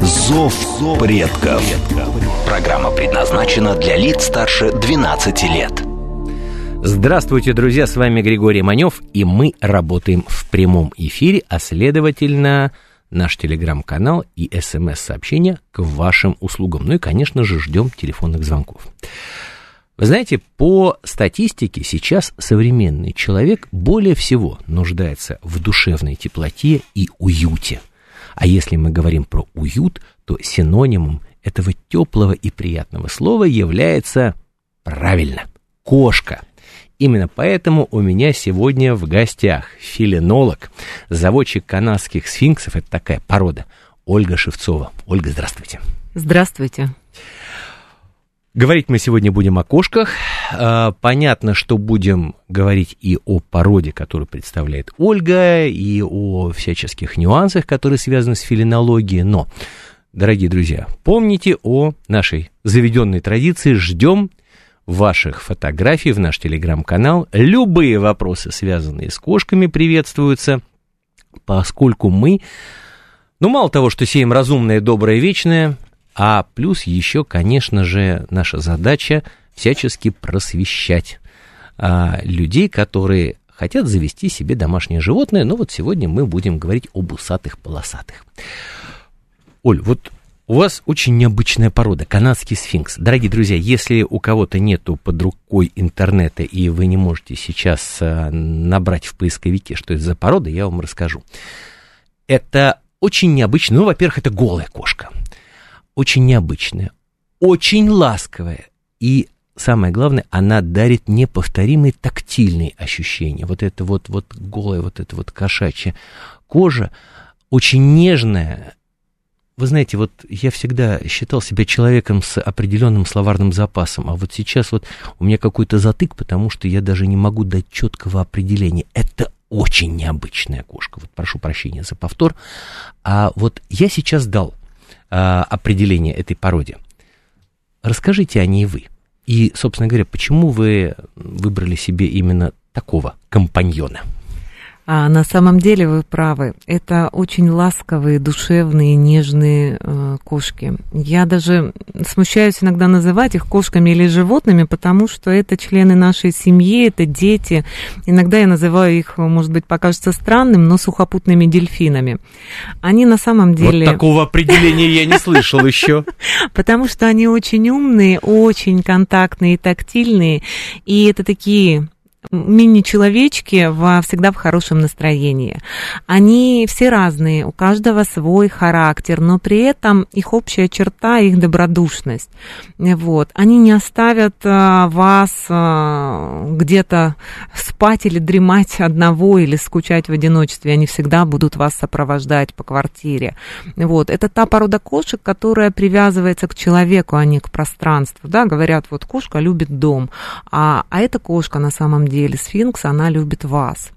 «Зов предков». Программа предназначена для лиц старше 12 лет. Здравствуйте, друзья, с вами Григорий Манев, и мы работаем в прямом эфире, а следовательно, наш телеграм-канал и смс-сообщения к вашим услугам. Ну и, конечно же, ждем телефонных звонков. Вы знаете, по статистике сейчас современный человек более всего нуждается в душевной теплоте и уюте. А если мы говорим про уют, то синонимом этого теплого и приятного слова является правильно кошка. Именно поэтому у меня сегодня в гостях филинолог, заводчик канадских сфинксов, это такая порода, Ольга Шевцова. Ольга, здравствуйте. Здравствуйте. Говорить мы сегодня будем о кошках. А, понятно, что будем говорить и о породе, которую представляет Ольга, и о всяческих нюансах, которые связаны с филинологией. Но, дорогие друзья, помните о нашей заведенной традиции. Ждем ваших фотографий в наш телеграм-канал. Любые вопросы, связанные с кошками, приветствуются, поскольку мы, ну, мало того, что сеем разумное, доброе, вечное, а плюс еще, конечно же, наша задача всячески просвещать а, людей, которые хотят завести себе домашнее животное. Но вот сегодня мы будем говорить об усатых полосатых. Оль, вот у вас очень необычная порода, канадский сфинкс. Дорогие друзья, если у кого-то нету под рукой интернета, и вы не можете сейчас а, набрать в поисковике, что это за порода, я вам расскажу. Это очень необычно. Ну, во-первых, это голая кошка очень необычная, очень ласковая и самое главное, она дарит неповторимые тактильные ощущения. Вот это вот, вот голая, вот эта вот кошачья кожа, очень нежная. Вы знаете, вот я всегда считал себя человеком с определенным словарным запасом, а вот сейчас вот у меня какой-то затык, потому что я даже не могу дать четкого определения. Это очень необычная кошка. Вот прошу прощения за повтор. А вот я сейчас дал а, определение этой породе. Расскажите о ней вы. И, собственно говоря, почему вы выбрали себе именно такого компаньона? А на самом деле вы правы. Это очень ласковые, душевные, нежные э, кошки. Я даже смущаюсь иногда называть их кошками или животными, потому что это члены нашей семьи, это дети. Иногда я называю их, может быть, покажется странным, но сухопутными дельфинами. Они на самом деле... Вот такого определения я не слышал еще. Потому что они очень умные, очень контактные, тактильные. И это такие мини-человечки во, всегда в хорошем настроении. Они все разные, у каждого свой характер, но при этом их общая черта, их добродушность. Вот. Они не оставят а, вас а, где-то спать или дремать одного или скучать в одиночестве. Они всегда будут вас сопровождать по квартире. Вот. Это та порода кошек, которая привязывается к человеку, а не к пространству. Да? Говорят, вот кошка любит дом, а, а эта кошка на самом деле, сфинкс, она любит вас.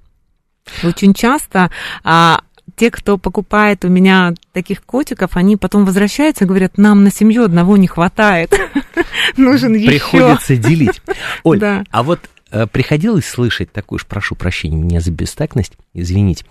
Очень часто а, те, кто покупает у меня таких котиков, они потом возвращаются и говорят, нам на семью одного не хватает, нужен еще. Приходится делить. Оль, да. а вот э, приходилось слышать такую уж, прошу прощения меня за бестактность, извините,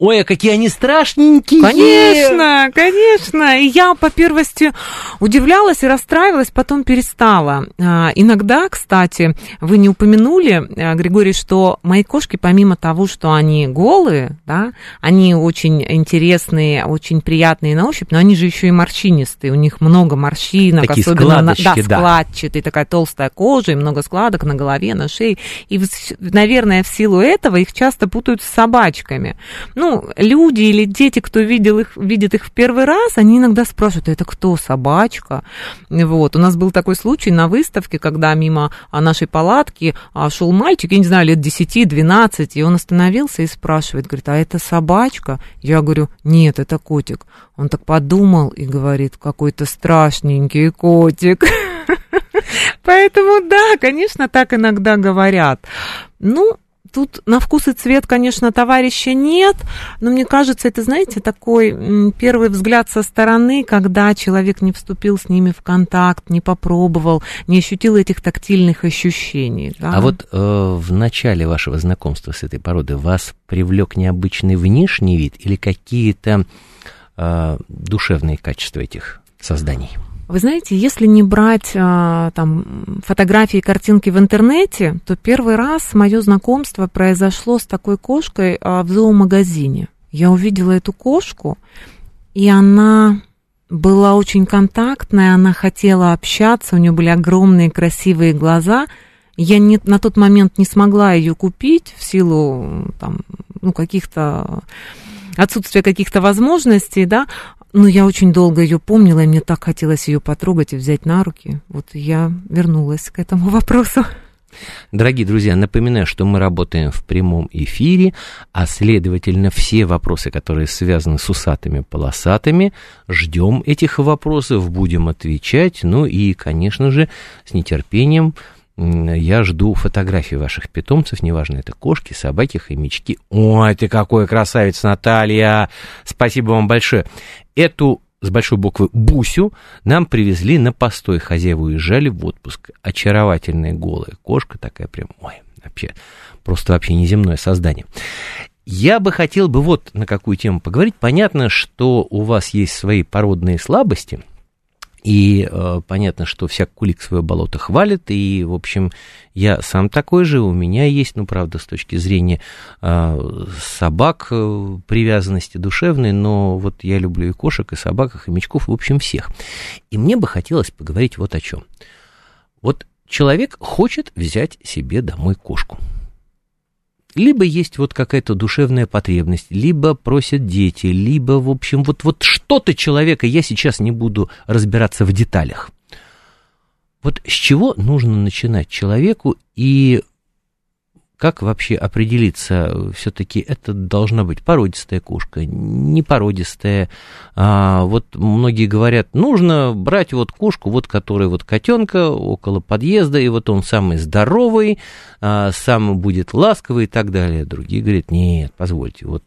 Ой, а какие они страшненькие! Конечно, конечно. И я по первости удивлялась и расстраивалась, потом перестала. А, иногда, кстати, вы не упомянули, а, Григорий, что мои кошки, помимо того, что они голые, да, они очень интересные, очень приятные на ощупь, но они же еще и морщинистые. У них много морщинок, Такие особенно на, да, складчатые, такая толстая кожа и много складок на голове, на шее. И, наверное, в силу этого их часто путают с собачками. Ну, люди или дети, кто видел их, видит их в первый раз, они иногда спрашивают, это кто, собачка? Вот, у нас был такой случай на выставке, когда мимо нашей палатки шел мальчик, я не знаю, лет 10-12, и он остановился и спрашивает, говорит, а это собачка? Я говорю, нет, это котик. Он так подумал и говорит, какой-то страшненький котик. Поэтому да, конечно, так иногда говорят. Ну, тут на вкус и цвет, конечно, товарища нет, но мне кажется, это, знаете, такой первый взгляд со стороны, когда человек не вступил с ними в контакт, не попробовал, не ощутил этих тактильных ощущений. Да? А вот э, в начале вашего знакомства с этой породой вас привлек необычный внешний вид или какие-то э, душевные качества этих созданий? Вы знаете, если не брать а, там фотографии и картинки в интернете, то первый раз мое знакомство произошло с такой кошкой а, в зоомагазине. Я увидела эту кошку, и она была очень контактная, она хотела общаться, у нее были огромные красивые глаза. Я не, на тот момент не смогла ее купить в силу там, ну, каких-то отсутствия каких-то возможностей, да, но я очень долго ее помнила, и мне так хотелось ее потрогать и взять на руки. Вот я вернулась к этому вопросу. Дорогие друзья, напоминаю, что мы работаем в прямом эфире, а следовательно все вопросы, которые связаны с усатыми полосатыми, ждем этих вопросов, будем отвечать, ну и, конечно же, с нетерпением я жду фотографии ваших питомцев, неважно, это кошки, собаки, хомячки. Ой, ты какой красавец, Наталья! Спасибо вам большое. Эту с большой буквы Бусю нам привезли на постой. Хозяева уезжали в отпуск. Очаровательная голая кошка такая прям, ой, вообще, просто вообще неземное создание. Я бы хотел бы вот на какую тему поговорить. Понятно, что у вас есть свои породные слабости – и э, понятно, что всяк кулик свое болото хвалит, и, в общем, я сам такой же, у меня есть, ну, правда, с точки зрения э, собак э, привязанности душевной, но вот я люблю и кошек, и собак, и хомячков, в общем, всех. И мне бы хотелось поговорить вот о чем. Вот человек хочет взять себе домой кошку – либо есть вот какая-то душевная потребность, либо просят дети, либо, в общем, вот, вот что-то человека, я сейчас не буду разбираться в деталях. Вот с чего нужно начинать человеку и как вообще определиться, все-таки это должна быть породистая кошка, не породистая. А, вот многие говорят, нужно брать вот кошку, вот которая вот котенка около подъезда, и вот он самый здоровый, а, самый будет ласковый и так далее. Другие говорят, нет, позвольте, вот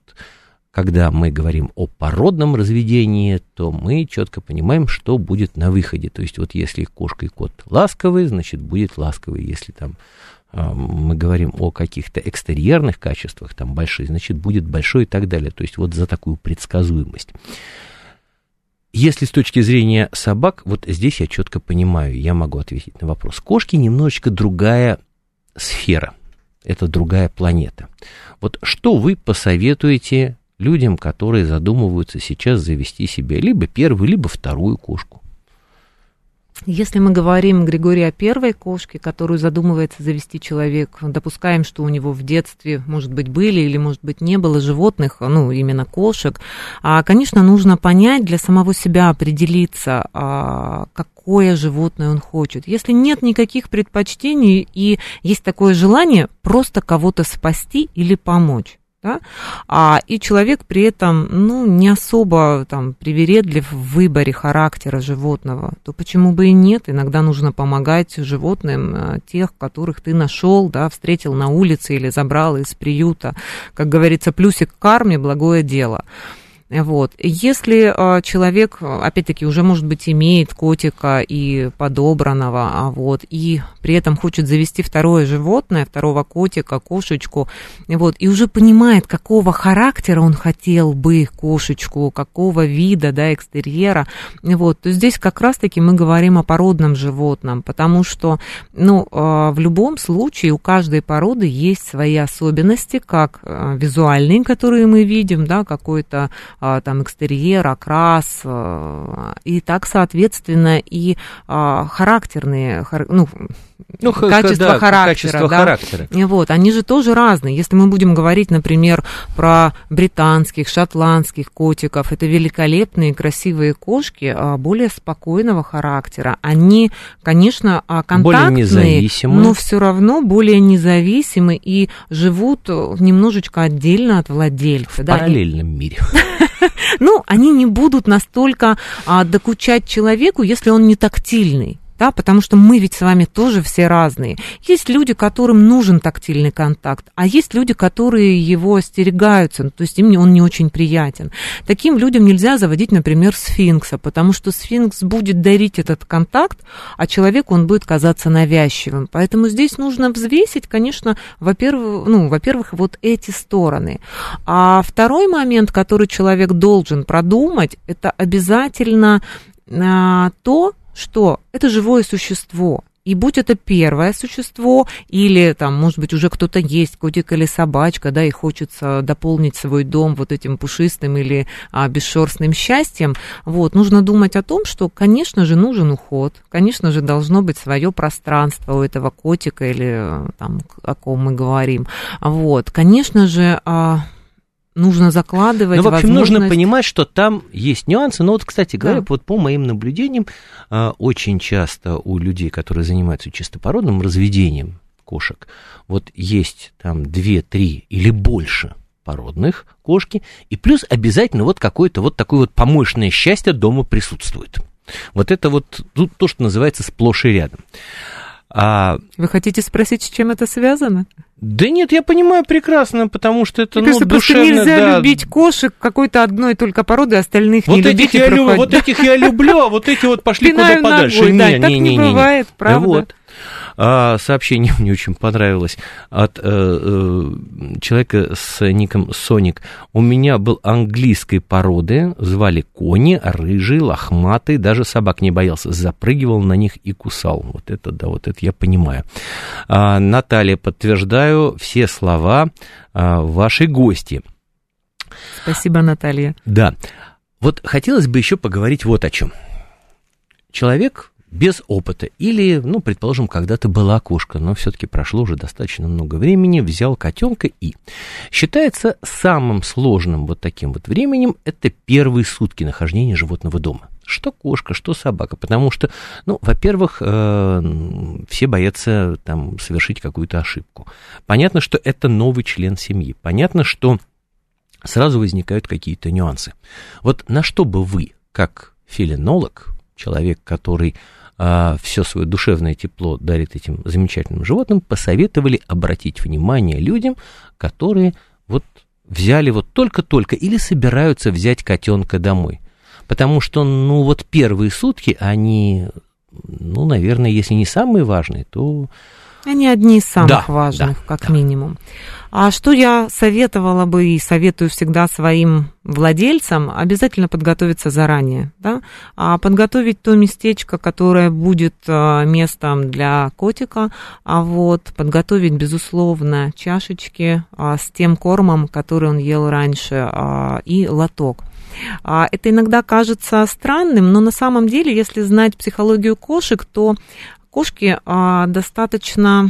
когда мы говорим о породном разведении, то мы четко понимаем, что будет на выходе. То есть вот если кошка и кот ласковый, значит будет ласковый. Если там мы говорим о каких-то экстерьерных качествах, там большие, значит, будет большой и так далее. То есть вот за такую предсказуемость. Если с точки зрения собак, вот здесь я четко понимаю, я могу ответить на вопрос. Кошки немножечко другая сфера, это другая планета. Вот что вы посоветуете людям, которые задумываются сейчас завести себе либо первую, либо вторую кошку? Если мы говорим, Григорий, о первой кошке, которую задумывается завести человек, допускаем, что у него в детстве, может быть, были или, может быть, не было животных, ну, именно кошек, а, конечно, нужно понять для самого себя, определиться, а, какое животное он хочет. Если нет никаких предпочтений и есть такое желание просто кого-то спасти или помочь, да? А, и человек при этом ну, не особо там, привередлив в выборе характера животного, то почему бы и нет? Иногда нужно помогать животным, а, тех, которых ты нашел, да, встретил на улице или забрал из приюта. Как говорится, плюсик к карме, благое дело. Вот. Если э, человек, опять-таки, уже, может быть, имеет котика и подобранного, а вот, и при этом хочет завести второе животное, второго котика, кошечку, вот, и уже понимает, какого характера он хотел бы кошечку, какого вида, да, экстерьера, вот, то здесь как раз-таки мы говорим о породном животном, потому что, ну, э, в любом случае у каждой породы есть свои особенности, как визуальные, которые мы видим, да, какой-то а, там экстерьер, окрас, а, и так, соответственно, и а, характерные, ну, ну, качество да, характера. Качество да? характера. Вот, они же тоже разные. Если мы будем говорить, например, про британских, шотландских котиков, это великолепные, красивые кошки более спокойного характера. Они, конечно, контактные, более независимые. но все равно более независимы и живут немножечко отдельно от владельца. В да? параллельном мире. Ну, они не будут настолько докучать человеку, если он не тактильный да, потому что мы ведь с вами тоже все разные. Есть люди, которым нужен тактильный контакт, а есть люди, которые его остерегаются, ну, то есть им он не очень приятен. Таким людям нельзя заводить, например, сфинкса, потому что сфинкс будет дарить этот контакт, а человеку он будет казаться навязчивым. Поэтому здесь нужно взвесить, конечно, во-первых, ну, во-первых, вот эти стороны. А второй момент, который человек должен продумать, это обязательно а, то, что это живое существо, и будь это первое существо, или там, может быть, уже кто-то есть, котик или собачка, да, и хочется дополнить свой дом вот этим пушистым или а, бесшерстным счастьем, вот, нужно думать о том, что, конечно же, нужен уход, конечно же, должно быть свое пространство у этого котика или там, о ком мы говорим, вот, конечно же, а, нужно закладывать. Ну, в общем, возможность... нужно понимать, что там есть нюансы. Но вот, кстати говоря, да. вот по моим наблюдениям, а, очень часто у людей, которые занимаются чистопородным разведением кошек, вот есть там две, три или больше породных кошки, и плюс обязательно вот какое-то вот такое вот помощное счастье дома присутствует. Вот это вот ну, то, что называется сплошь и рядом. А... Вы хотите спросить, с чем это связано? Да нет, я понимаю прекрасно, потому что это, Мне ну, кажется, душевно, просто нельзя да. любить кошек какой-то одной только породы, остальных вот не этих любить я люб... Вот этих я люблю, а вот эти вот пошли куда подальше. Ногой, не, да, не, так не, не, не бывает, правда. Вот. А, сообщение мне очень понравилось от э, э, человека с ником Соник. У меня был английской породы, звали кони, рыжий, лохматый, даже собак не боялся, запрыгивал на них и кусал. Вот это, да, вот это я понимаю. А, Наталья, подтверждаю все слова а, вашей гости. Спасибо, Наталья. Да. Вот хотелось бы еще поговорить вот о чем. Человек без опыта. Или, ну, предположим, когда-то была кошка, но все-таки прошло уже достаточно много времени, взял котенка и... Считается самым сложным вот таким вот временем это первые сутки нахождения животного дома. Что кошка, что собака, потому что, ну, во-первых, э, все боятся там совершить какую-то ошибку. Понятно, что это новый член семьи. Понятно, что сразу возникают какие-то нюансы. Вот на что бы вы, как филинолог, человек, который а, все свое душевное тепло дарит этим замечательным животным, посоветовали обратить внимание людям, которые вот взяли вот только-только или собираются взять котенка домой. Потому что, ну, вот первые сутки, они, ну, наверное, если не самые важные, то они одни из самых да, важных, да, как да. минимум. А что я советовала бы и советую всегда своим владельцам, обязательно подготовиться заранее, да, а подготовить то местечко, которое будет а, местом для котика, а вот подготовить, безусловно, чашечки а, с тем кормом, который он ел раньше, и лоток. Это иногда кажется странным, но на самом деле, если знать психологию кошек, то кошки достаточно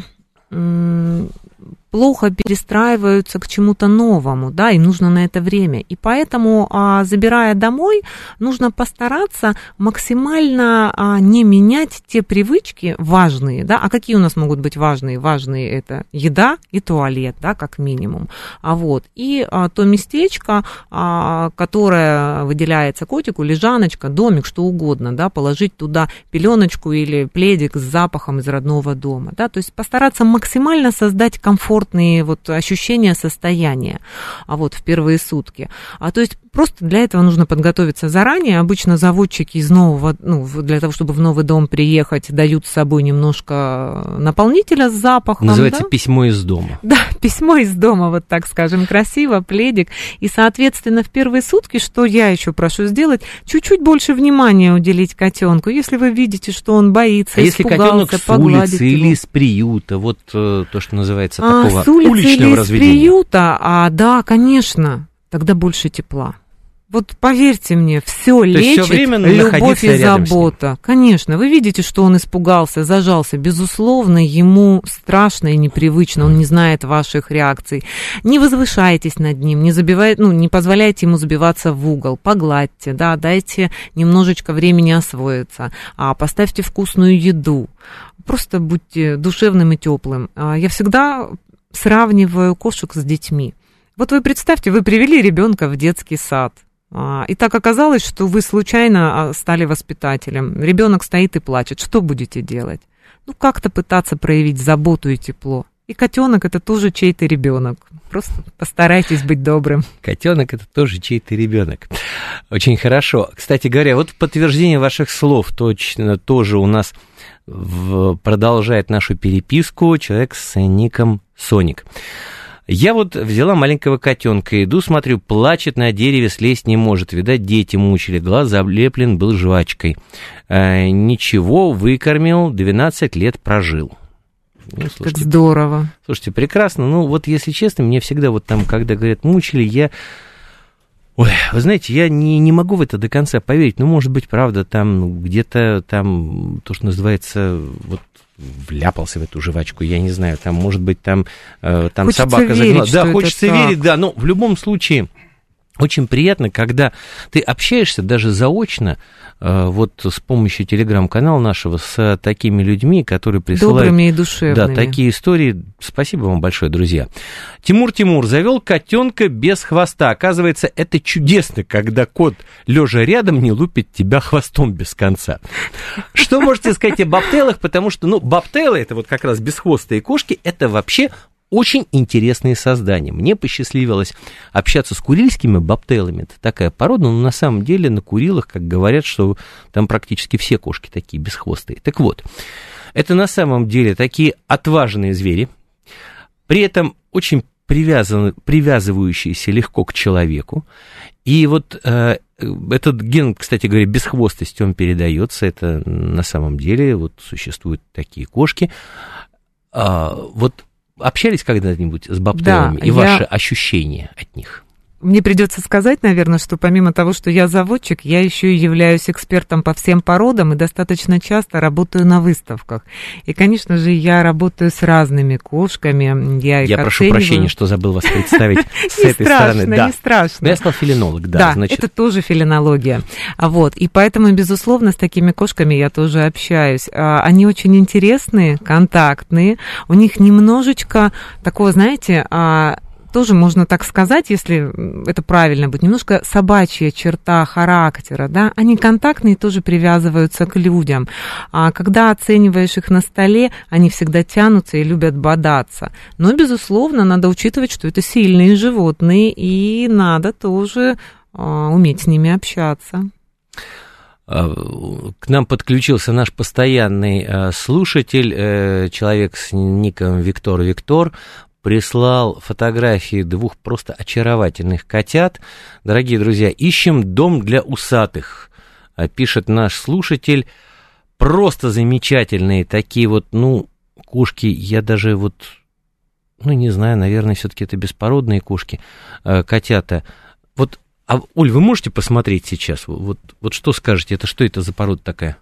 плохо перестраиваются к чему-то новому, да, им нужно на это время. И поэтому, а, забирая домой, нужно постараться максимально а, не менять те привычки важные, да, а какие у нас могут быть важные? Важные это еда и туалет, да, как минимум. А вот, и а, то местечко, которое выделяется котику, лежаночка, домик, что угодно, да, положить туда пеленочку или пледик с запахом из родного дома, да, то есть постараться максимально создать комфорт комфортные вот ощущения состояния, а вот в первые сутки. А то есть просто для этого нужно подготовиться заранее. Обычно заводчики из нового, ну, для того, чтобы в новый дом приехать, дают с собой немножко наполнителя с запахом. Называется да? письмо из дома. Да, письмо из дома, вот так скажем, красиво, пледик. И, соответственно, в первые сутки, что я еще прошу сделать, чуть-чуть больше внимания уделить котенку. Если вы видите, что он боится, а если котенок с улицы его. или из приюта, вот э, то, что называется а, такого с улицы уличного или разведения. из приюта, а, да, конечно, тогда больше тепла. Вот поверьте мне, все лечит время любовь и забота. Конечно, вы видите, что он испугался, зажался. Безусловно, ему страшно и непривычно, он не знает ваших реакций. Не возвышайтесь над ним, не забивайте, ну, не позволяйте ему забиваться в угол, погладьте, да, дайте немножечко времени освоиться, а поставьте вкусную еду. Просто будьте душевным и теплым. Я всегда сравниваю кошек с детьми. Вот вы представьте, вы привели ребенка в детский сад. А, И так оказалось, что вы случайно а, стали воспитателем. Ребенок стоит и плачет. Что будете делать? Ну, как-то пытаться проявить заботу и тепло. И котенок это тоже чей-то ребенок. Просто постарайтесь быть добрым. Котенок это тоже чей-то ребенок. Очень хорошо. Кстати говоря, вот подтверждение ваших слов точно тоже у нас продолжает нашу переписку человек с ником Соник. Я вот взяла маленького котенка, иду, смотрю, плачет на дереве, слезть не может. Видать, дети мучили, глаз залеплен был жвачкой. Э, ничего, выкормил, 12 лет прожил. Ну, слушайте, как здорово. Слушайте, прекрасно. Ну, вот если честно, мне всегда вот там, когда говорят мучили, я... Ой, вы знаете, я не, не могу в это до конца поверить. Ну, может быть, правда, там где-то там то, что называется, вот вляпался в эту жвачку, я не знаю, там, может быть, там, э, там хочется собака загнала. Да, хочется верить, да, но в любом случае очень приятно, когда ты общаешься даже заочно, э, вот с помощью телеграм-канала нашего, с такими людьми, которые присылают... Добрыми и душевными. Да, такие истории. Спасибо вам большое, друзья. Тимур Тимур завел котенка без хвоста. Оказывается, это чудесно, когда кот, лежа рядом, не лупит тебя хвостом без конца. Что можете сказать о бобтейлах? Потому что, ну, бобтейлы, это вот как раз бесхвостые кошки, это вообще очень интересные создания. Мне посчастливилось общаться с курильскими бобтейлами. Это такая порода, но на самом деле на Курилах, как говорят, что там практически все кошки такие бесхвостые. Так вот, это на самом деле такие отважные звери, при этом очень привязаны, привязывающиеся легко к человеку. И вот э, этот ген, кстати говоря, бесхвостости, он передается. Это на самом деле вот существуют такие кошки. А, вот общались когда-нибудь с бобтейлами Да, и я- ваши ощущения от них? Мне придется сказать, наверное, что помимо того, что я заводчик, я еще и являюсь экспертом по всем породам и достаточно часто работаю на выставках. И, конечно же, я работаю с разными кошками. Я, Я прошу прощения, что забыл вас представить с Не этой страшно, стороны. Не страшно. Но я сказал филинолог, да, Да, это тоже филинология. А Вот, и поэтому, безусловно, с такими кошками я тоже общаюсь. А, Они очень интересные, контактные. У них немножечко такого, знаете, а, тоже можно так сказать, если это правильно будет, немножко собачья черта характера, да, они контактные, тоже привязываются к людям. А когда оцениваешь их на столе, они всегда тянутся и любят бодаться. Но, безусловно, надо учитывать, что это сильные животные, и надо тоже а, уметь с ними общаться. А, К нам подключился наш постоянный э, слушатель, э, человек с ником Виктор Виктор, прислал фотографии двух просто очаровательных котят. Дорогие друзья, ищем дом для усатых, А, пишет наш слушатель. Просто замечательные такие вот, ну, кошки, я даже вот, ну, не знаю, наверное, все-таки это беспородные кошки, э, котята. Вот а, Оль, вы можете посмотреть сейчас? Вот, вот что скажете? Это что это за порода такая?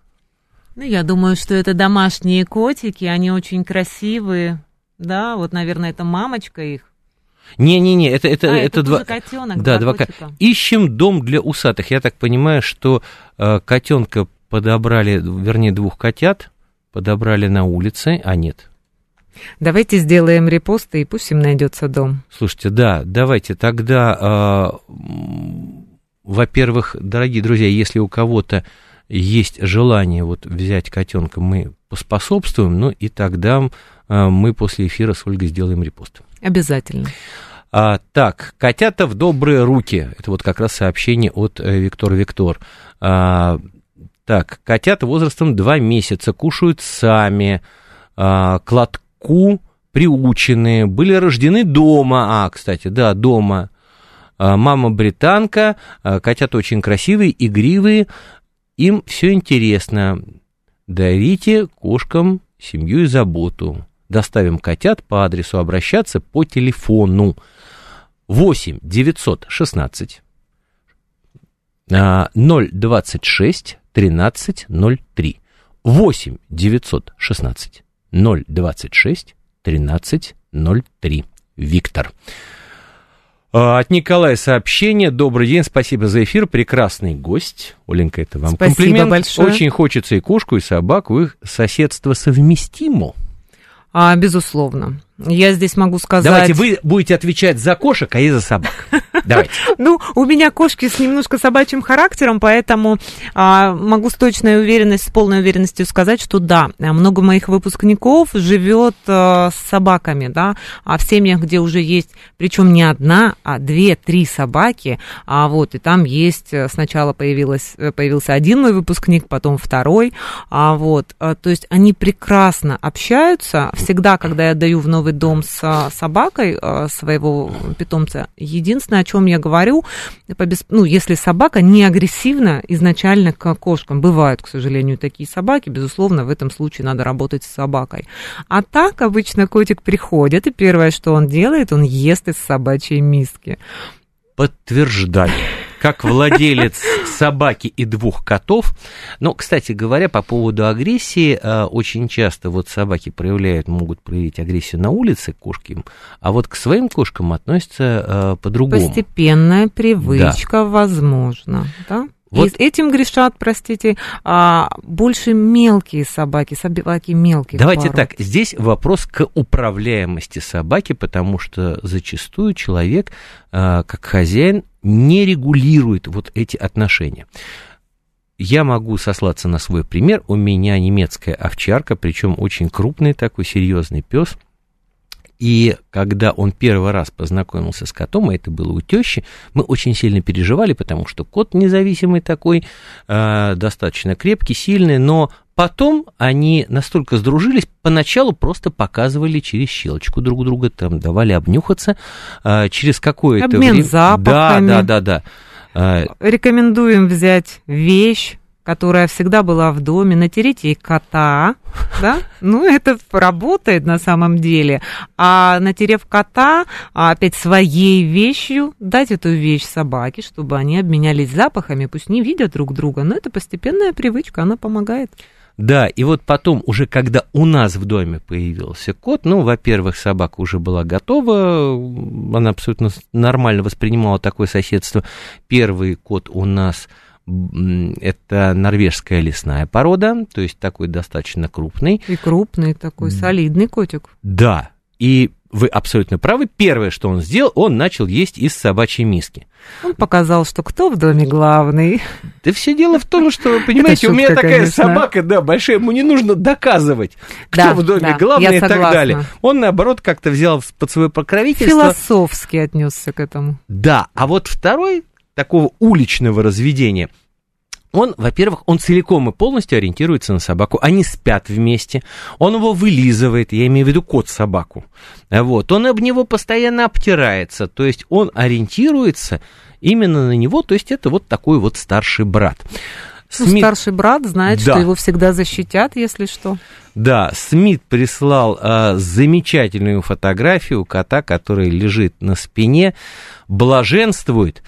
Ну, я думаю, что это домашние котики, они очень красивые. Да, вот, наверное, это мамочка их. Не-не-не, это, это, а, это, два... тоже котенок, да, два котика. Ищем дом для усатых. Я так понимаю, что э, котенка подобрали, вернее, двух котят подобрали на улице, а нет. Давайте сделаем репосты, и пусть им найдется дом. Слушайте, да, давайте тогда, э, во-первых, дорогие друзья, если у кого-то есть желание вот взять котенка, мы поспособствуем, ну и тогда мы после эфира с Ольгой сделаем репост. Обязательно. А, так, котята в добрые руки. Это вот как раз сообщение от э, Виктор Виктор. А, так, котята возрастом 2 месяца кушают сами, а, к лотку приучены, были рождены дома. А, кстати, да, дома. А, мама британка, а, котята очень красивые, игривые, им все интересно. Дарите кошкам семью и заботу. Доставим котят по адресу обращаться по телефону 8 916 026 1303. 8 916 026 1303. Виктор. А, от Николая сообщение. Добрый день, спасибо за эфир. Прекрасный гость. Оленька, это вам спасибо комплимент. большое. Очень хочется и кошку, и собаку. Их соседство совместимо. А, безусловно. Я здесь могу сказать... Давайте вы будете отвечать за кошек, а я за собак. Давайте. Ну, у меня кошки с немножко собачьим характером, поэтому а, могу с точной уверенностью, с полной уверенностью сказать, что да, много моих выпускников живет а, с собаками, да, а в семьях, где уже есть, причем не одна, а две-три собаки, а вот, и там есть, э, сначала появилась, э, появился один мой выпускник, потом второй, а вот, то есть они прекрасно общаются, всегда, когда я даю в новый дом с собакой а, своего питомца, единственное, о чем я говорю, ну, если собака не агрессивна изначально к кошкам, бывают, к сожалению, такие собаки, безусловно, в этом случае надо работать с собакой. А так обычно котик приходит, и первое, что он делает, он ест из собачьей миски. Подтверждаю как владелец собаки и двух котов. Но, кстати говоря, по поводу агрессии, э, очень часто вот собаки проявляют, могут проявить агрессию на улице к кошкам, а вот к своим кошкам относятся э, по-другому. Постепенная привычка, да. возможно, да? Вот. И этим грешат, простите, а, больше мелкие собаки, собаки мелкие. Давайте пород. так, здесь вопрос к управляемости собаки, потому что зачастую человек, а, как хозяин, не регулирует вот эти отношения. Я могу сослаться на свой пример. У меня немецкая овчарка, причем очень крупный такой серьезный пес. И когда он первый раз познакомился с котом, а это было у тещи, мы очень сильно переживали, потому что кот независимый такой, э, достаточно крепкий, сильный, но потом они настолько сдружились, поначалу просто показывали через щелочку друг друга, там давали обнюхаться, э, через какое-то время... Обмен запахами. Да, да, да, да. Рекомендуем взять вещь, которая всегда была в доме, натереть ей кота, да, ну, это работает на самом деле. А натерев кота, а опять своей вещью, дать эту вещь собаке, чтобы они обменялись запахами, пусть не видят друг друга, но это постепенная привычка, она помогает. Да, и вот потом, уже когда у нас в доме появился кот, ну, во-первых, собака уже была готова, она абсолютно нормально воспринимала такое соседство. Первый кот у нас это норвежская лесная порода, то есть такой достаточно крупный. И крупный такой, солидный котик. Да, и вы абсолютно правы. Первое, что он сделал, он начал есть из собачьей миски. Он показал, что кто в доме главный. Да все дело в том, что, понимаете, шутка, у меня такая конечно. собака, да, большая, ему не нужно доказывать, кто да, в доме да, главный и так далее. Он, наоборот, как-то взял под свое покровительство. Философски отнесся к этому. Да, а вот второй такого уличного разведения, он, во-первых, он целиком и полностью ориентируется на собаку. Они спят вместе. Он его вылизывает, я имею в виду кот-собаку. Вот. Он об него постоянно обтирается. То есть он ориентируется именно на него. То есть это вот такой вот старший брат. Ну, Смит... старший брат знает, да. что его всегда защитят, если что. Да, Смит прислал а, замечательную фотографию кота, который лежит на спине, блаженствует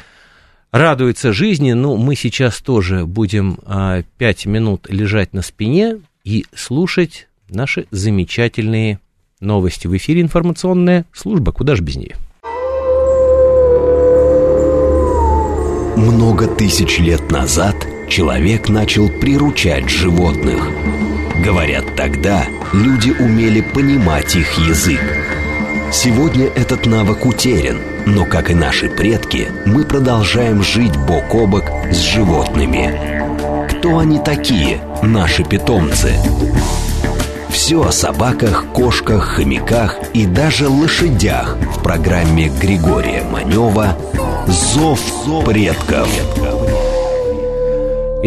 радуется жизни. Ну, мы сейчас тоже будем а, 5 минут лежать на спине и слушать наши замечательные новости. В эфире информационная служба. Куда же без нее? Много тысяч лет назад человек начал приручать животных. Говорят, тогда люди умели понимать их язык. Сегодня этот навык утерян, но, как и наши предки, мы продолжаем жить бок о бок с животными. Кто они такие, наши питомцы? Все о собаках, кошках, хомяках и даже лошадях в программе Григория Манева «Зов предков».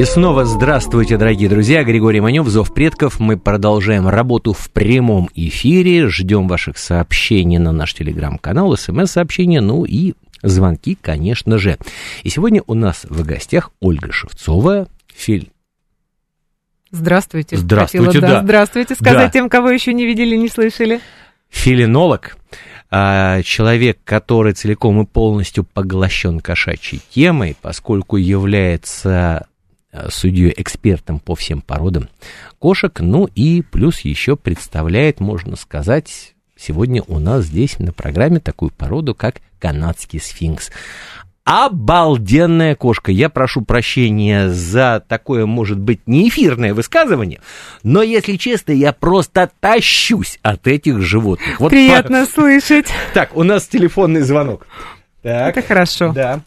И снова здравствуйте, дорогие друзья. Григорий Манев, Зов предков. Мы продолжаем работу в прямом эфире. Ждем ваших сообщений на наш телеграм-канал, смс-сообщения, ну и звонки, конечно же. И сегодня у нас в гостях Ольга Шевцова, фильм Здравствуйте. Здравствуйте, Хотела, да. Здравствуйте, сказать да. тем, кого еще не видели, не слышали. филинолог, а, человек, который целиком и полностью поглощен кошачьей темой, поскольку является а, судьей экспертом по всем породам кошек, ну и плюс еще представляет, можно сказать, сегодня у нас здесь на программе такую породу, как канадский сфинкс. Обалденная кошка. Я прошу прощения за такое, может быть, не эфирное высказывание, но, если честно, я просто тащусь от этих животных. Вот Приятно по... слышать. Так, у нас телефонный звонок. Так, Это хорошо. Да.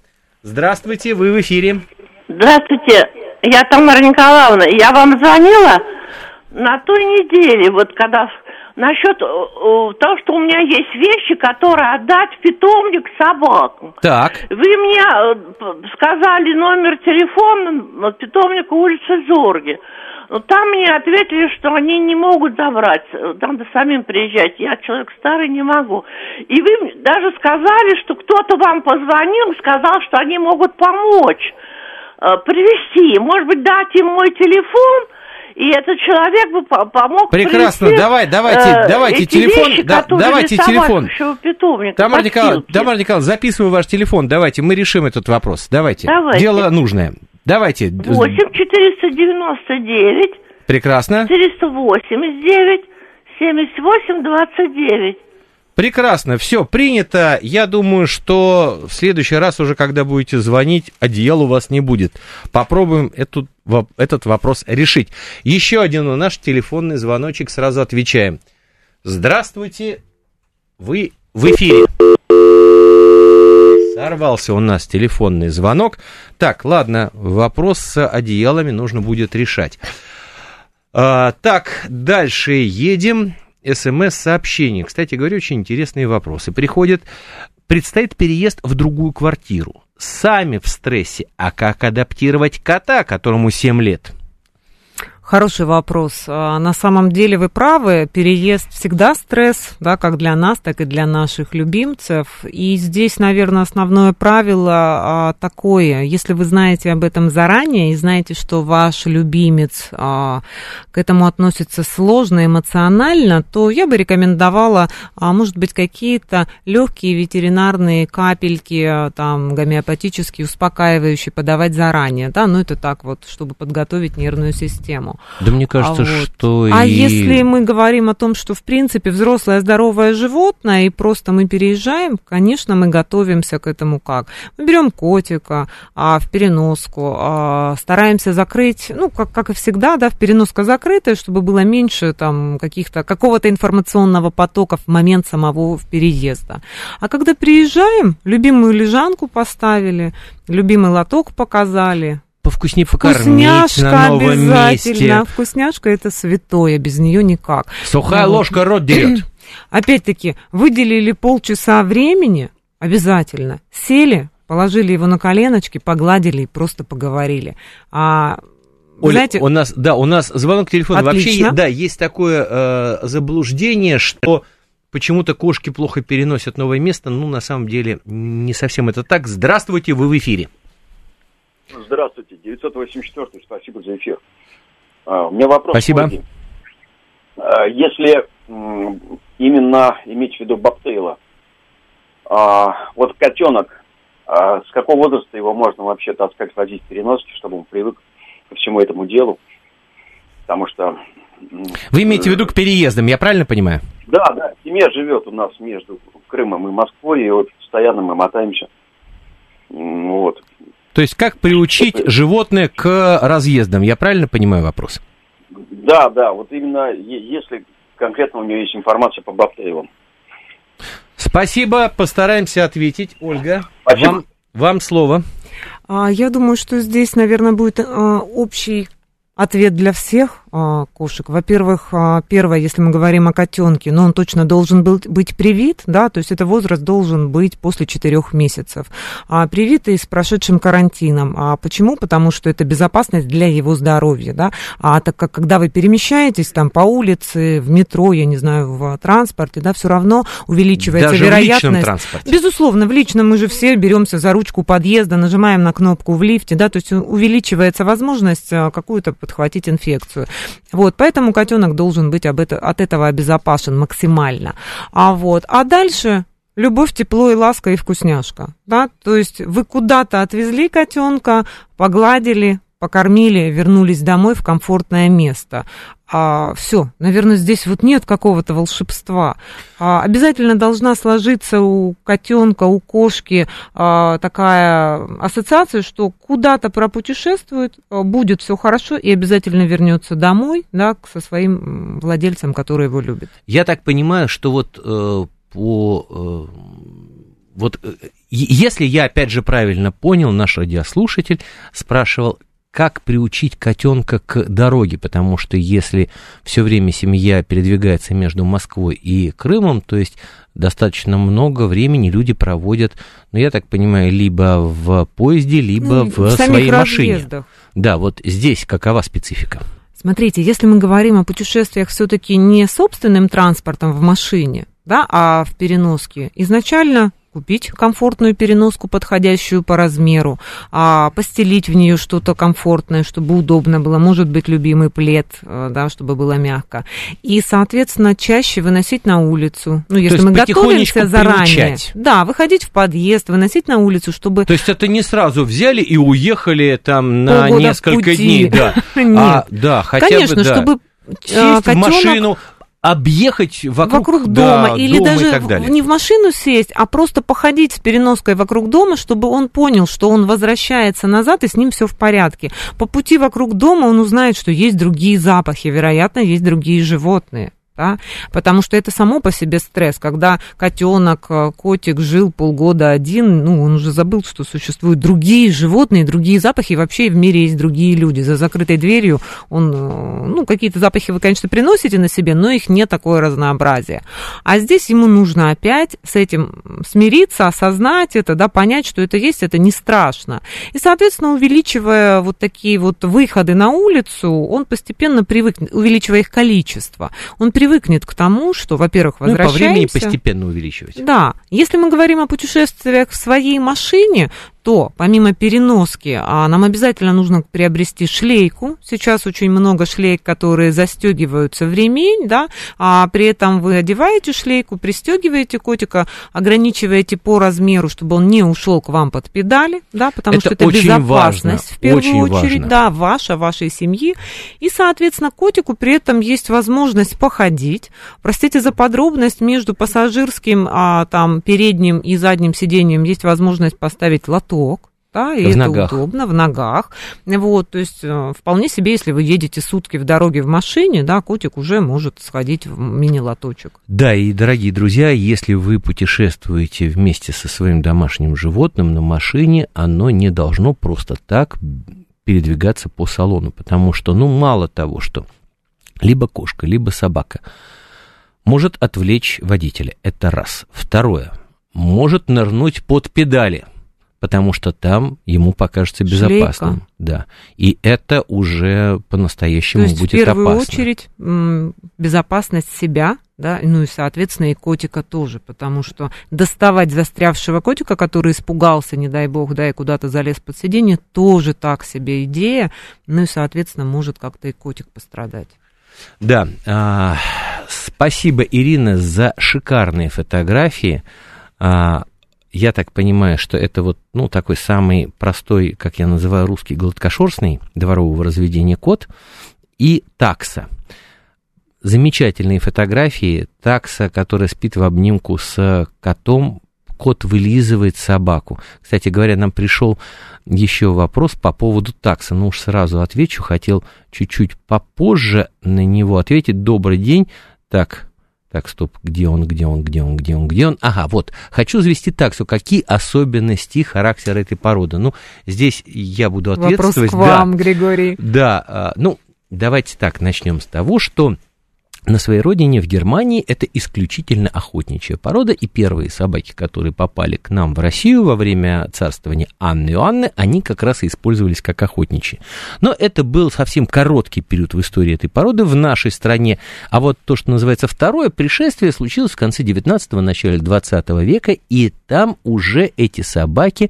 Здравствуйте, вы в эфире. Здравствуйте, я Тамара Николаевна. Я вам звонила на той неделе, вот когда насчет э, э, того, что у меня есть вещи, которые отдать в питомник собакам. Так. Вы мне э, сказали номер телефона питомника улицы Зорги. Но там мне ответили, что они не могут забрать, надо самим приезжать. Я человек старый, не могу. И вы даже сказали, что кто-то вам позвонил, сказал, что они могут помочь привезти. Может быть, дать им мой телефон, и этот человек бы помог Прекрасно, привести, давай, давайте, э, давайте телефон, вещи, да, давайте телефон. Тамара Николаевна, Тамара Николаевна, записываю ваш телефон, давайте, мы решим этот вопрос, давайте. давайте. Дело нужное. Давайте. 8 499. Прекрасно. 489 78 29. Прекрасно, все принято. Я думаю, что в следующий раз уже, когда будете звонить, одеял у вас не будет. Попробуем эту, этот вопрос решить. Еще один наш телефонный звоночек, сразу отвечаем. Здравствуйте, вы в эфире. Сорвался у нас телефонный звонок. Так, ладно, вопрос с одеялами нужно будет решать. А, так, дальше едем смс-сообщений. Кстати говоря, очень интересные вопросы. Приходят, предстоит переезд в другую квартиру. Сами в стрессе. А как адаптировать кота, которому 7 лет? Хороший вопрос. А, на самом деле вы правы, переезд всегда стресс, да, как для нас, так и для наших любимцев. И здесь, наверное, основное правило а, такое, если вы знаете об этом заранее и знаете, что ваш любимец а, к этому относится сложно, эмоционально, то я бы рекомендовала, может быть, какие-то легкие ветеринарные капельки, там, гомеопатические, успокаивающие подавать заранее, да, ну это так вот, чтобы подготовить нервную систему. Да мне кажется, а вот. что... А и... если мы говорим о том, что, в принципе, взрослое здоровое животное, и просто мы переезжаем, конечно, мы готовимся к этому как? Мы берем котика а, в переноску, а, стараемся закрыть, ну, как, как и всегда, да, в переноска закрытая, чтобы было меньше там каких-то, какого-то информационного потока в момент самого переезда. А когда приезжаем, любимую лежанку поставили, любимый лоток показали, повкуснее покормить на новом месте. Вкусняшка это святое, без нее никак. Сухая ну, ложка рот дерет. Опять-таки, выделили полчаса времени, обязательно, сели, положили его на коленочки, погладили и просто поговорили. А Оля, знаете, у нас, да, у нас звонок телефона. Отлично. Вообще, да, есть такое э, заблуждение, что почему-то кошки плохо переносят новое место. Ну, на самом деле, не совсем это так. Здравствуйте, вы в эфире. Здравствуйте, 984 спасибо за эфир. А, у меня вопрос. Спасибо. А, если именно иметь в виду Бобтейла, а, вот котенок, с какого возраста его можно вообще таскать, возить в переноске, чтобы он привык ко всему этому делу? Потому что... Вы имеете в виду к переездам, я правильно понимаю? Да, да, семья живет у нас между Крымом и Москвой, и вот постоянно мы мотаемся. Вот. То есть как приучить животное к разъездам? Я правильно понимаю вопрос? Да, да, вот именно если конкретно у нее есть информация по Бабтеевым. Спасибо, постараемся ответить. Ольга, вам, вам слово. А, я думаю, что здесь, наверное, будет а, общий ответ для всех кошек. Во-первых, а, первое, если мы говорим о котенке, но он точно должен был быть привит, да, то есть это возраст должен быть после четырех месяцев. А привитый с прошедшим карантином. А почему? Потому что это безопасность для его здоровья, да. А так как когда вы перемещаетесь там по улице, в метро, я не знаю, в транспорте, да, все равно увеличивается Даже вероятность. В личном транспорте. Безусловно, в личном мы же все беремся за ручку подъезда, нажимаем на кнопку в лифте, да, то есть увеличивается возможность а, какую-то подхватить инфекцию. Вот, поэтому котенок должен быть об это, от этого обезопасен максимально. А вот, а дальше любовь, тепло и ласка и вкусняшка, да, то есть вы куда-то отвезли котенка, погладили, покормили, вернулись домой в комфортное место. А, все, наверное, здесь вот нет какого-то волшебства. А, обязательно должна сложиться у котенка, у кошки а, такая ассоциация, что куда-то пропутешествует, а, будет все хорошо и обязательно вернется домой, да, со своим владельцем, который его любит. Я так понимаю, что вот э, по э, вот э, если я опять же правильно понял, наш радиослушатель спрашивал, как приучить котенка к дороге, потому что если все время семья передвигается между Москвой и Крымом, то есть достаточно много времени люди проводят, ну, я так понимаю, либо в поезде, либо ну, в, в своей машине. Да, вот здесь какова специфика? Смотрите, если мы говорим о путешествиях все-таки не собственным транспортом в машине, да, а в переноске, изначально купить комфортную переноску, подходящую по размеру, а постелить в нее что-то комфортное, чтобы удобно было, может быть, любимый плед, э, да, чтобы было мягко. И, соответственно, чаще выносить на улицу. Ну, если мы готовимся заранее. Приучать. Да, выходить в подъезд, выносить на улицу, чтобы... То есть это не сразу взяли и уехали там на несколько дней, да. А, да, хотя Конечно, бы, да. чтобы сесть котенок... в машину, объехать вокруг, вокруг дома да, или дома даже в, не в машину сесть, а просто походить с переноской вокруг дома, чтобы он понял, что он возвращается назад и с ним все в порядке. По пути вокруг дома он узнает, что есть другие запахи, вероятно, есть другие животные да, потому что это само по себе стресс, когда котенок, э, котик жил полгода один, ну, он уже забыл, что существуют другие животные, другие запахи, и вообще в мире есть другие люди. За закрытой дверью он, э, ну, какие-то запахи вы, конечно, приносите на себе, но их не такое разнообразие. А здесь ему нужно опять с этим смириться, осознать это, да, понять, что это есть, это не страшно. И, соответственно, увеличивая вот такие вот выходы на улицу, он постепенно привыкнет, увеличивая их количество, он привыкнет к тому, что, во-первых, возвращаемся... Ну, по времени постепенно увеличивать. Да. Если мы говорим о путешествиях в своей машине, то помимо переноски а, нам обязательно нужно приобрести шлейку. Сейчас очень много шлейк, которые застегиваются в ремень, да, а при этом вы одеваете шлейку, пристегиваете котика, ограничиваете по размеру, чтобы он не ушел к вам под педали, да, потому это что это безопасность важно, в первую очень очередь, важно. да, ваша, вашей семьи. И, соответственно, котику при этом есть возможность походить. Простите за подробность, между пассажирским, а, там, передним и задним сиденьем есть возможность поставить лоток поток, да, и в это ногах. удобно, в ногах. Вот, то есть э, вполне себе, если вы едете сутки в дороге в машине, да, котик уже может сходить в мини-лоточек. Да, и, дорогие друзья, если вы путешествуете вместе со своим домашним животным на машине, оно не должно просто так передвигаться по салону, потому что, ну, мало того, что либо кошка, либо собака может отвлечь водителя, это раз. Второе, может нырнуть под педали – потому что там ему покажется безопасным. Шлейка. Да. И это уже по-настоящему будет опасно. В первую опасно. очередь безопасность себя, да, ну и, соответственно, и котика тоже, потому что доставать застрявшего котика, который испугался, не дай бог, да, и куда-то залез под сиденье, тоже так себе идея, ну и, соответственно, может как-то и котик пострадать. Да, а, спасибо, Ирина, за шикарные фотографии. А, я так понимаю, что это вот, ну, такой самый простой, как я называю, русский гладкошерстный дворового разведения кот и такса. Замечательные фотографии. Такса, которая спит в обнимку с котом, кот вылизывает собаку. Кстати говоря, нам пришел еще вопрос по поводу такса. Ну уж сразу отвечу, хотел чуть-чуть попозже на него ответить. Добрый день. Так, так, стоп, где он, где он, где он, где он, где он? Ага, вот, хочу завести таксу. Какие особенности характера этой породы? Ну, здесь я буду ответствовать. Вопрос к вам, да, Григорий. Да, а, ну, давайте так, начнем с того, что на своей родине, в Германии, это исключительно охотничья порода, и первые собаки, которые попали к нам в Россию во время царствования Анны и Анны, они как раз и использовались как охотничьи. Но это был совсем короткий период в истории этой породы в нашей стране, а вот то, что называется второе пришествие, случилось в конце 19-го, начале 20 века, и там уже эти собаки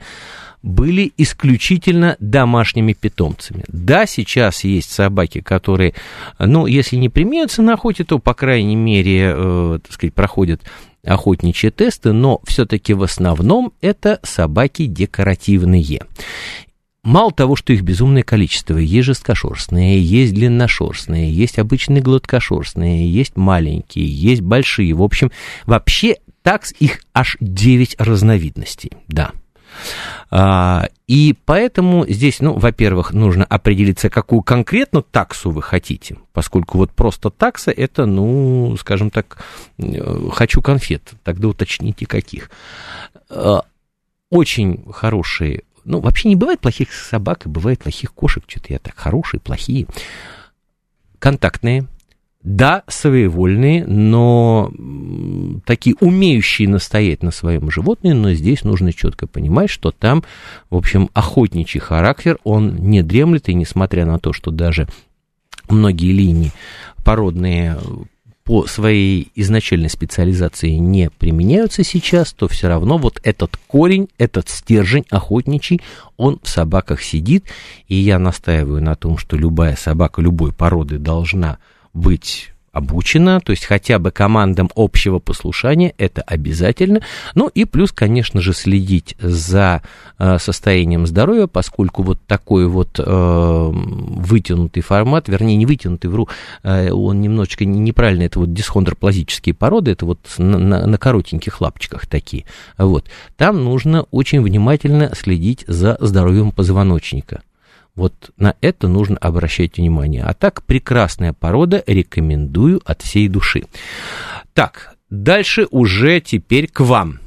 были исключительно домашними питомцами. Да, сейчас есть собаки, которые, ну, если не применяются на охоте, то, по крайней мере, э, так сказать, проходят охотничьи тесты, но все-таки в основном это собаки декоративные. Мало того, что их безумное количество, есть жесткошерстные, есть длинношерстные, есть обычные гладкошерстные, есть маленькие, есть большие. В общем, вообще такс их аж 9 разновидностей, да. А, и поэтому здесь, ну, во-первых, нужно определиться, какую конкретно таксу вы хотите, поскольку вот просто такса это, ну, скажем так, э, хочу конфет, тогда уточните каких. А, очень хорошие ну, вообще не бывает плохих собак, и бывает плохих кошек, что-то я так, хорошие, плохие. Контактные, да, своевольные, но такие умеющие настоять на своем животном, но здесь нужно четко понимать, что там, в общем, охотничий характер, он не дремлет, и несмотря на то, что даже многие линии породные по своей изначальной специализации не применяются сейчас, то все равно вот этот корень, этот стержень охотничий, он в собаках сидит, и я настаиваю на том, что любая собака любой породы должна быть обучена, то есть хотя бы командам общего послушания, это обязательно. Ну и плюс, конечно же, следить за э, состоянием здоровья, поскольку вот такой вот э, вытянутый формат, вернее, не вытянутый, вру, э, он немножечко неправильно, это вот дисхондроплазические породы, это вот на, на, на коротеньких лапочках такие. Вот. Там нужно очень внимательно следить за здоровьем позвоночника. Вот на это нужно обращать внимание. А так, прекрасная порода, рекомендую от всей души. Так, дальше уже теперь к вам.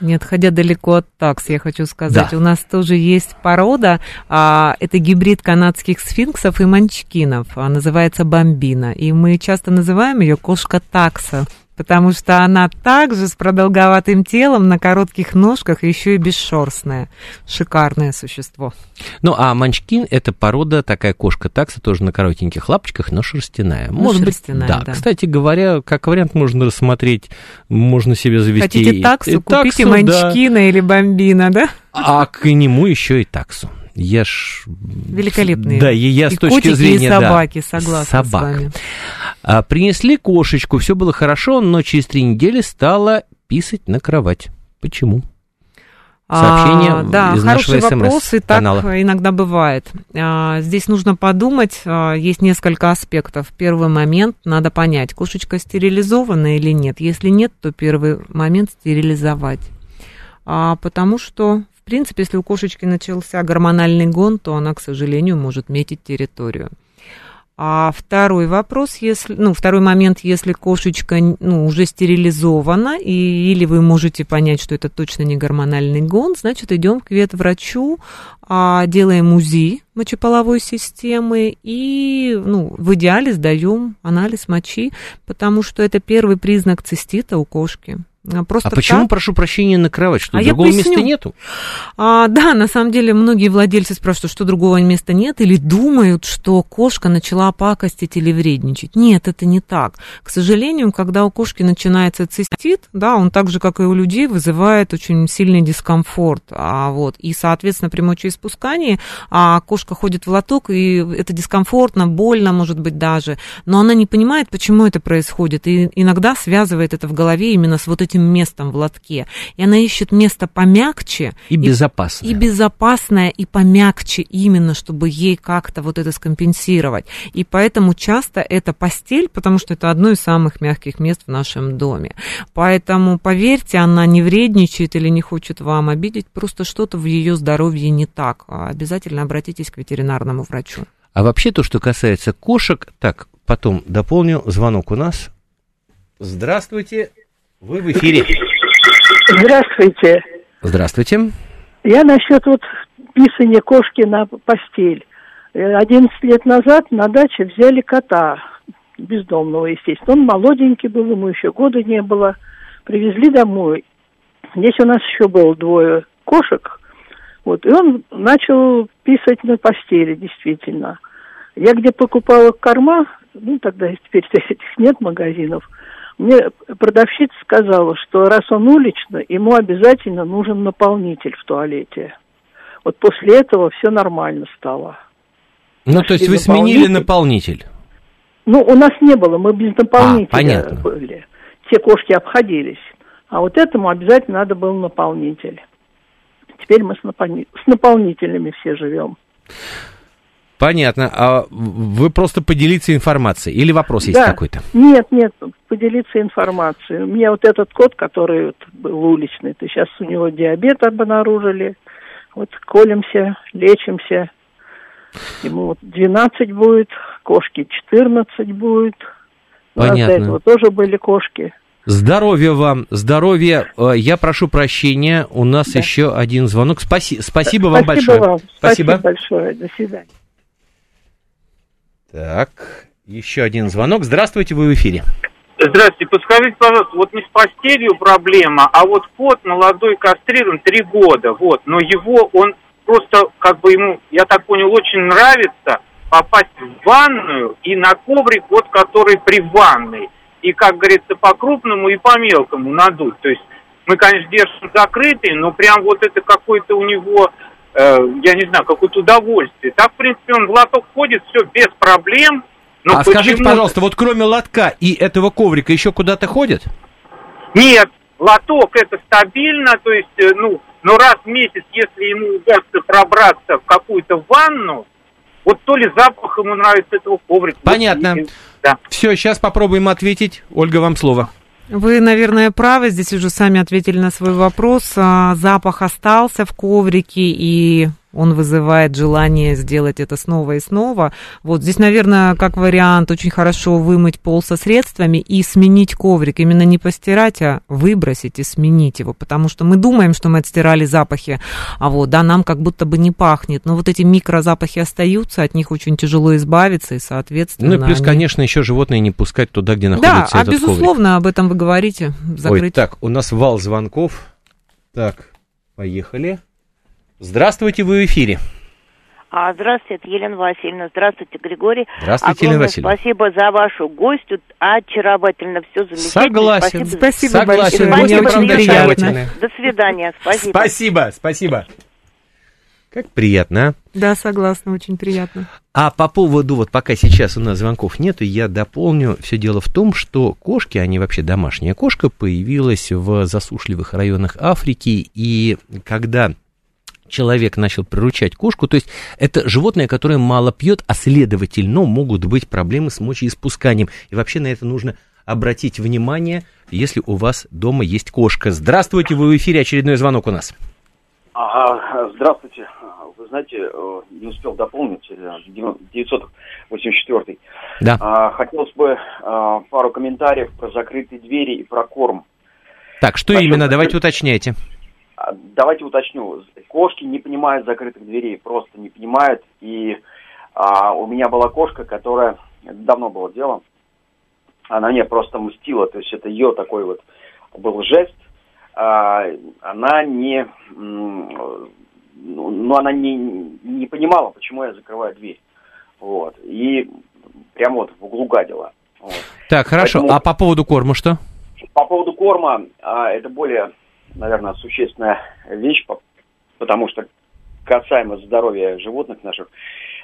Не отходя далеко от такс, я хочу сказать, Да. у нас тоже есть порода, а, это гибрид канадских сфинксов и манчкинов, а, называется бомбина, и мы часто называем ее кошка такса, потому что она также с продолговатым телом, на коротких ножках, еще и бесшерстная. Шикарное существо. Ну, а манчкин – это порода, такая кошка-такса, тоже на коротеньких лапочках, но шерстяная. Может шерстяная, быть, да. да. Кстати говоря, как вариант можно рассмотреть, можно себе завести... Хотите таксу, и купите таксу, да. манчкина или бомбина, да? А к нему еще и таксу. Я ж... Великолепные. Да, и я с И точки котики, и зрения... да, собаки, согласна с собак. вами. А, принесли кошечку, все было хорошо, но через три недели стала писать на кровать. Почему? Сообщение А, да, из хороший нашего вопрос, и так иногда бывает. А, здесь нужно подумать, а, есть несколько аспектов. Первый момент, надо понять, кошечка стерилизована или нет. Если нет, то первый момент стерилизовать. А, потому что, в принципе, если у кошечки начался гормональный гон, то она, к сожалению, может метить территорию. А второй вопрос, если, ну, второй момент, если кошечка ну, уже стерилизована, и, или вы можете понять, что это точно не гормональный гон, значит, идем к ветврачу, а, делаем УЗИ мочеполовой системы и, ну, в идеале сдаем анализ мочи, потому что это первый признак цистита у кошки. А Просто А почему, так- прошу прощения, на кровать? Что, А другого места нету? А, да, на самом деле многие владельцы спрашивают, что другого места нет, или думают, что кошка начала пакостить или вредничать. Нет, это не так. К сожалению, когда у кошки начинается цистит, да, он так же, как и у людей, вызывает очень сильный дискомфорт. А, вот, и, соответственно, при мочеиспускании а, кошка ходит в лоток, и это дискомфортно, больно, может быть, даже. Но она не понимает, почему это происходит. И иногда связывает это в голове именно с вот этим местом в лотке. И она ищет место помягче, И безопасно. и безопасное, и помягче именно, чтобы ей как-то вот это скомпенсировать. И поэтому часто это постель, потому что это одно из самых мягких мест в нашем доме. Поэтому, поверьте, она не вредничает или не хочет вам обидеть, просто что-то в ее здоровье не так. А Обязательно обратитесь к ветеринарному врачу. А вообще то, что касается кошек, так, потом дополню, звонок у нас. Здравствуйте, вы в эфире. Здравствуйте. Здравствуйте. Я насчет вот писания кошки на постель. Э, 11 лет назад на даче взяли кота, бездомного, естественно. Он молоденький был, ему еще года не было. Привезли домой. Здесь у нас еще было двое кошек. Вот, и он начал писать на постели, действительно. Я где покупала корма, ну, тогда теперь этих нет магазинов, мне продавщица сказала, что раз он уличный, ему обязательно нужен наполнитель в туалете. Вот после этого все нормально стало. Ну, то есть вы сменили наполнитель? Ну, у нас не было, мы без наполнителя а, понятно. были. Те кошки обходились. А вот этому обязательно надо был наполнитель. Теперь мы с, напол... с наполнителями все живем. Понятно. А вы просто поделиться информацией или вопрос есть да. какой-то? Нет, нет, поделиться информацией. У меня вот этот кот, который вот был уличный, то сейчас у него диабет обнаружили. Вот колемся, лечимся. Ему вот 12 будет, кошки 14 будет. Понятно. У нас до этого тоже были кошки. Здоровья вам, здоровья. Э, я прошу прощения, у нас да. еще один звонок. Спаси, спасибо вам спасибо большое. Вам. Спасибо. спасибо большое. До свидания. Так, еще один звонок. Здравствуйте, вы в эфире. Здравствуйте, подскажите, пожалуйста, вот не с постелью проблема, а вот кот молодой кастрирован три года, вот, но его, он просто, как бы ему, я так понял, очень нравится попасть в ванную и на коврик, вот, который при ванной, и, как говорится, по крупному и по мелкому надуть, то есть мы, конечно, держим закрытый, но прям вот это какой-то у него я не знаю, какое-то удовольствие. Так, в принципе, он в лоток ходит, все без проблем. Но а скажите, пожалуйста, вот кроме лотка и этого коврика еще куда-то ходит? Нет, лоток это стабильно, то есть, э, ну, но раз в месяц, если ему удастся пробраться в какую-то ванну, вот то ли запах ему нравится этого коврика. Понятно. Вот, да. Все, сейчас попробуем ответить. Ольга, вам слово. Вы, наверное, правы, здесь уже сами ответили на свой вопрос. А, запах остался в коврике, и он вызывает желание сделать это снова и снова. Вот здесь, наверное, как вариант, очень хорошо вымыть пол со средствами и сменить коврик. Именно не постирать, а выбросить и сменить его, потому что мы думаем, что мы отстирали запахи, а вот, да, нам как будто бы не пахнет. Но вот эти микрозапахи остаются, от них очень тяжело избавиться, и, соответственно... Ну и плюс, они... конечно, еще животные не пускать туда, где находится да, этот а безусловно, коврик. об этом вы говорите. Закрыть. Ой, так, у нас вал звонков. Так, поехали. Здравствуйте, вы в эфире. А, здравствуйте, это Елена Васильевна. Здравствуйте, Григорий. Здравствуйте, Огромное Елена Васильевна. Спасибо за вашу гостью. Очаровательно, все замечательно. Согласен. Спасибо, спасибо Согласен. большое. Мне очень приятно. До свидания. Спасибо. Спасибо, спасибо. Как приятно, а? Да, согласна, очень приятно. А по поводу, вот пока сейчас у нас звонков нету, я дополню. Все дело в том, что кошки, они вообще домашняя кошка, появилась в засушливых районах Африки, и когда человек начал приручать кошку, то есть это животное, которое мало пьет, а следовательно могут быть проблемы с мочеиспусканием. И вообще на это нужно обратить внимание, если у вас дома есть кошка. Здравствуйте, вы в эфире, очередной звонок у нас. Ага, здравствуйте. Вы знаете, э, не успел дополнить, 984. Э, да. А, хотелось бы а, пару комментариев про закрытые двери и про корм. Так, что Насчет именно? Давайте уточняйте. А, давайте уточню. Кошки не понимают закрытых дверей, просто не понимают. И а, у меня была кошка, которая давно было дело. Она мне просто мстила, то есть это ее такой вот был жест. А, она не, ну, ну, она не, не понимала, почему я закрываю дверь. Вот. И прямо вот в углу гадила. Вот. Так, хорошо. Поэтому... А по поводу корма что? По поводу корма, а, это более наверное, существенная вещь, потому что касаемо здоровья животных наших,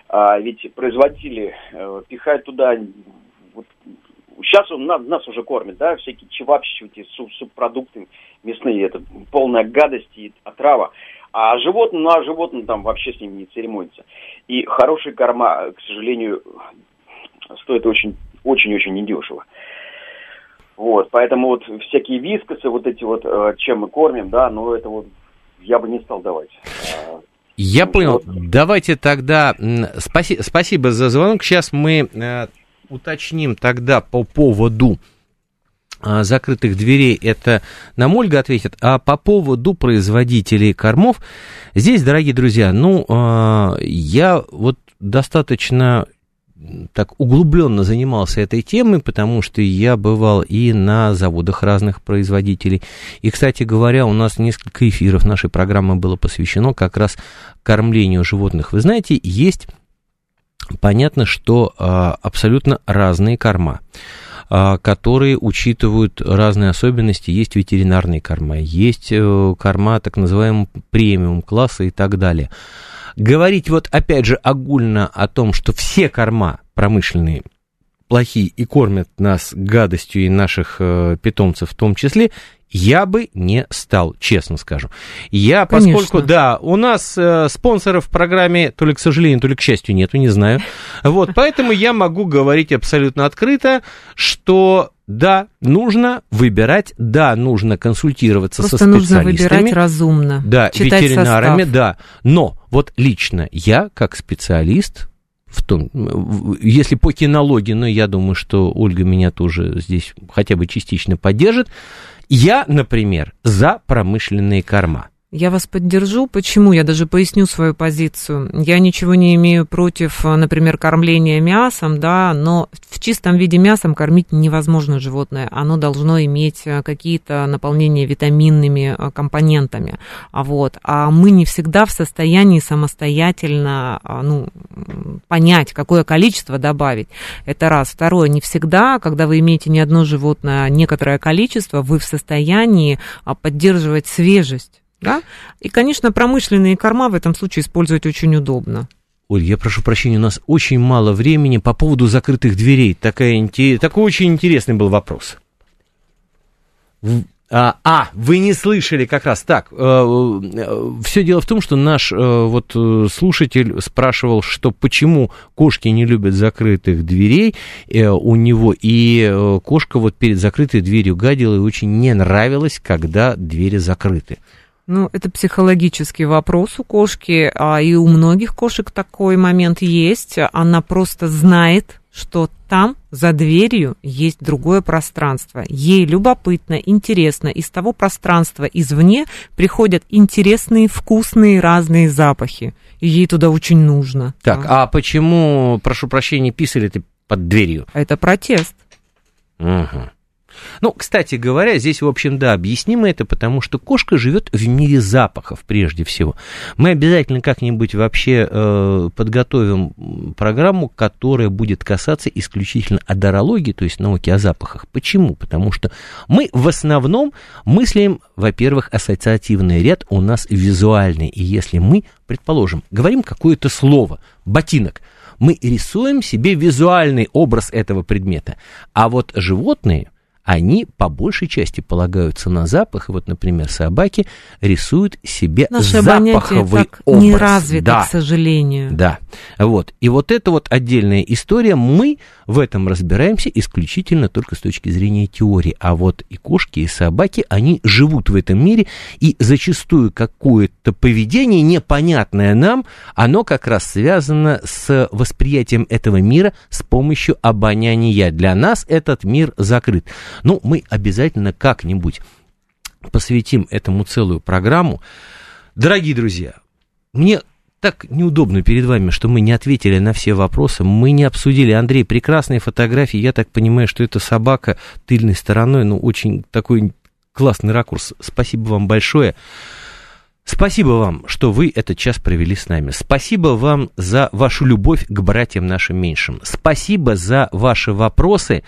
а, ведь производители а, пихают туда, вот, сейчас он нас, нас уже кормит, да, всякие чевапчичи, эти суп, субпродукты мясные, это полная гадость и отрава. А животным, ну а животным там вообще с ними не церемонится. И хорошие корма, к сожалению, стоят очень, очень-очень недешево. Вот, поэтому вот всякие вискосы, вот эти вот, э, чем мы кормим, да, но это вот я бы не стал давать. Я ну, понял. Давайте тогда... Спаси, спасибо за звонок. Сейчас мы э, уточним тогда по поводу э, закрытых дверей. Это нам Ольга ответит. А по поводу производителей кормов, здесь, дорогие друзья, ну, э, я вот достаточно так углубленно занимался этой темой, потому что я бывал и на заводах разных производителей. И, кстати говоря, у нас несколько эфиров нашей программы было посвящено как раз кормлению животных. Вы знаете, есть понятно, что а, абсолютно разные корма. а, которые учитывают разные особенности. Есть ветеринарные корма, есть э, корма так называемого премиум класса и так далее. Говорить вот опять же огульно о том, что все корма промышленные плохие и кормят нас гадостью и наших э, питомцев в том числе, я бы не стал, честно скажу. Я, Конечно. поскольку, да, у нас э, спонсоров в программе то ли к сожалению, то ли к счастью нету, не знаю. Вот, поэтому я могу говорить абсолютно открыто, что да, нужно выбирать, да, нужно консультироваться Просто со специалистами. нужно выбирать разумно. Да, ветеринарами, состав. да. Но вот лично я, как специалист, в том, если по кинологии, но я думаю, что Ольга меня тоже здесь хотя бы частично поддержит, я, например, за промышленные корма. Я вас поддержу. Почему? Я даже поясню свою позицию. Я ничего не имею против, например, кормления мясом, да, но в чистом виде мясом кормить невозможно животное. Оно должно иметь э, какие-то наполнения витаминными э, компонентами. А вот. А мы не всегда в состоянии самостоятельно ну, понять, какое количество добавить. Это раз. Второе, не всегда, когда вы имеете не одно животное, а некоторое количество, вы в состоянии поддерживать свежесть да? И, конечно, промышленные корма в этом случае использовать очень удобно. Оль, я прошу прощения, у нас очень мало времени по поводу закрытых дверей. Такая, такой очень интересный был вопрос. А, а, вы не слышали как раз так. Э, э, Все дело в том, что наш э, вот слушатель спрашивал, что почему кошки не любят закрытых дверей у него, и кошка вот перед закрытой дверью гадила, и очень не нравилось, когда двери закрыты. Ну, это психологический вопрос у кошки, а и у многих кошек такой момент есть. Она просто знает, что там, за дверью, есть другое пространство. Ей любопытно, интересно. Из того пространства извне приходят интересные, вкусные, разные запахи. И ей туда очень нужно. Так, а, а почему, прошу прощения, писали ты под дверью? Это протест. Угу. Ну, кстати говоря, здесь, в общем, да, объяснимо это, потому что кошка живет в мире запахов прежде всего. Мы обязательно как-нибудь вообще э, подготовим программу, которая будет касаться исключительно адорологии, то есть науки о запахах. Почему? Потому что мы в основном мыслим, во-первых, ассоциативный ряд у нас визуальный, и если мы, предположим, говорим какое-то слово, ботинок, мы рисуем себе визуальный образ этого предмета. А вот животные – они по большей части полагаются на запах. И вот, например, собаки рисуют себе Наше запаховый так образ. не развито, да. к сожалению. Да, вот. И вот это вот отдельная история. Мы в этом разбираемся исключительно только с точки зрения теории. А вот и кошки, и собаки, они живут в этом мире, и зачастую какое-то поведение, непонятное нам, оно как раз связано с восприятием этого мира с помощью обоняния. Для нас этот мир закрыт. Ну, мы обязательно как-нибудь посвятим этому целую программу. Дорогие друзья, мне так неудобно перед вами, что мы не ответили на все вопросы, мы не обсудили. Андрей, прекрасные фотографии, я так понимаю, что это собака тыльной стороной, ну, очень такой классный ракурс. Спасибо вам большое. Спасибо вам, что вы этот час провели с нами. Спасибо вам за вашу любовь к братьям нашим меньшим. Спасибо за ваши вопросы.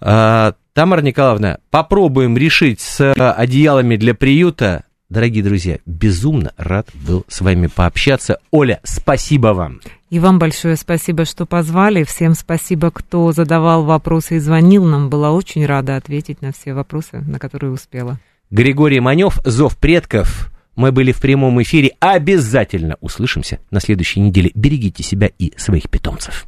А, Тамара Николаевна, попробуем решить с одеялами для приюта. Дорогие друзья, безумно рад был с вами пообщаться. Оля, спасибо вам. И вам большое спасибо, что позвали. Всем спасибо, кто задавал вопросы и звонил нам. Была очень рада ответить на все вопросы, на которые успела. Григорий Манев, Зов предков. Мы были в прямом эфире. Обязательно услышимся на следующей неделе. Берегите себя и своих питомцев.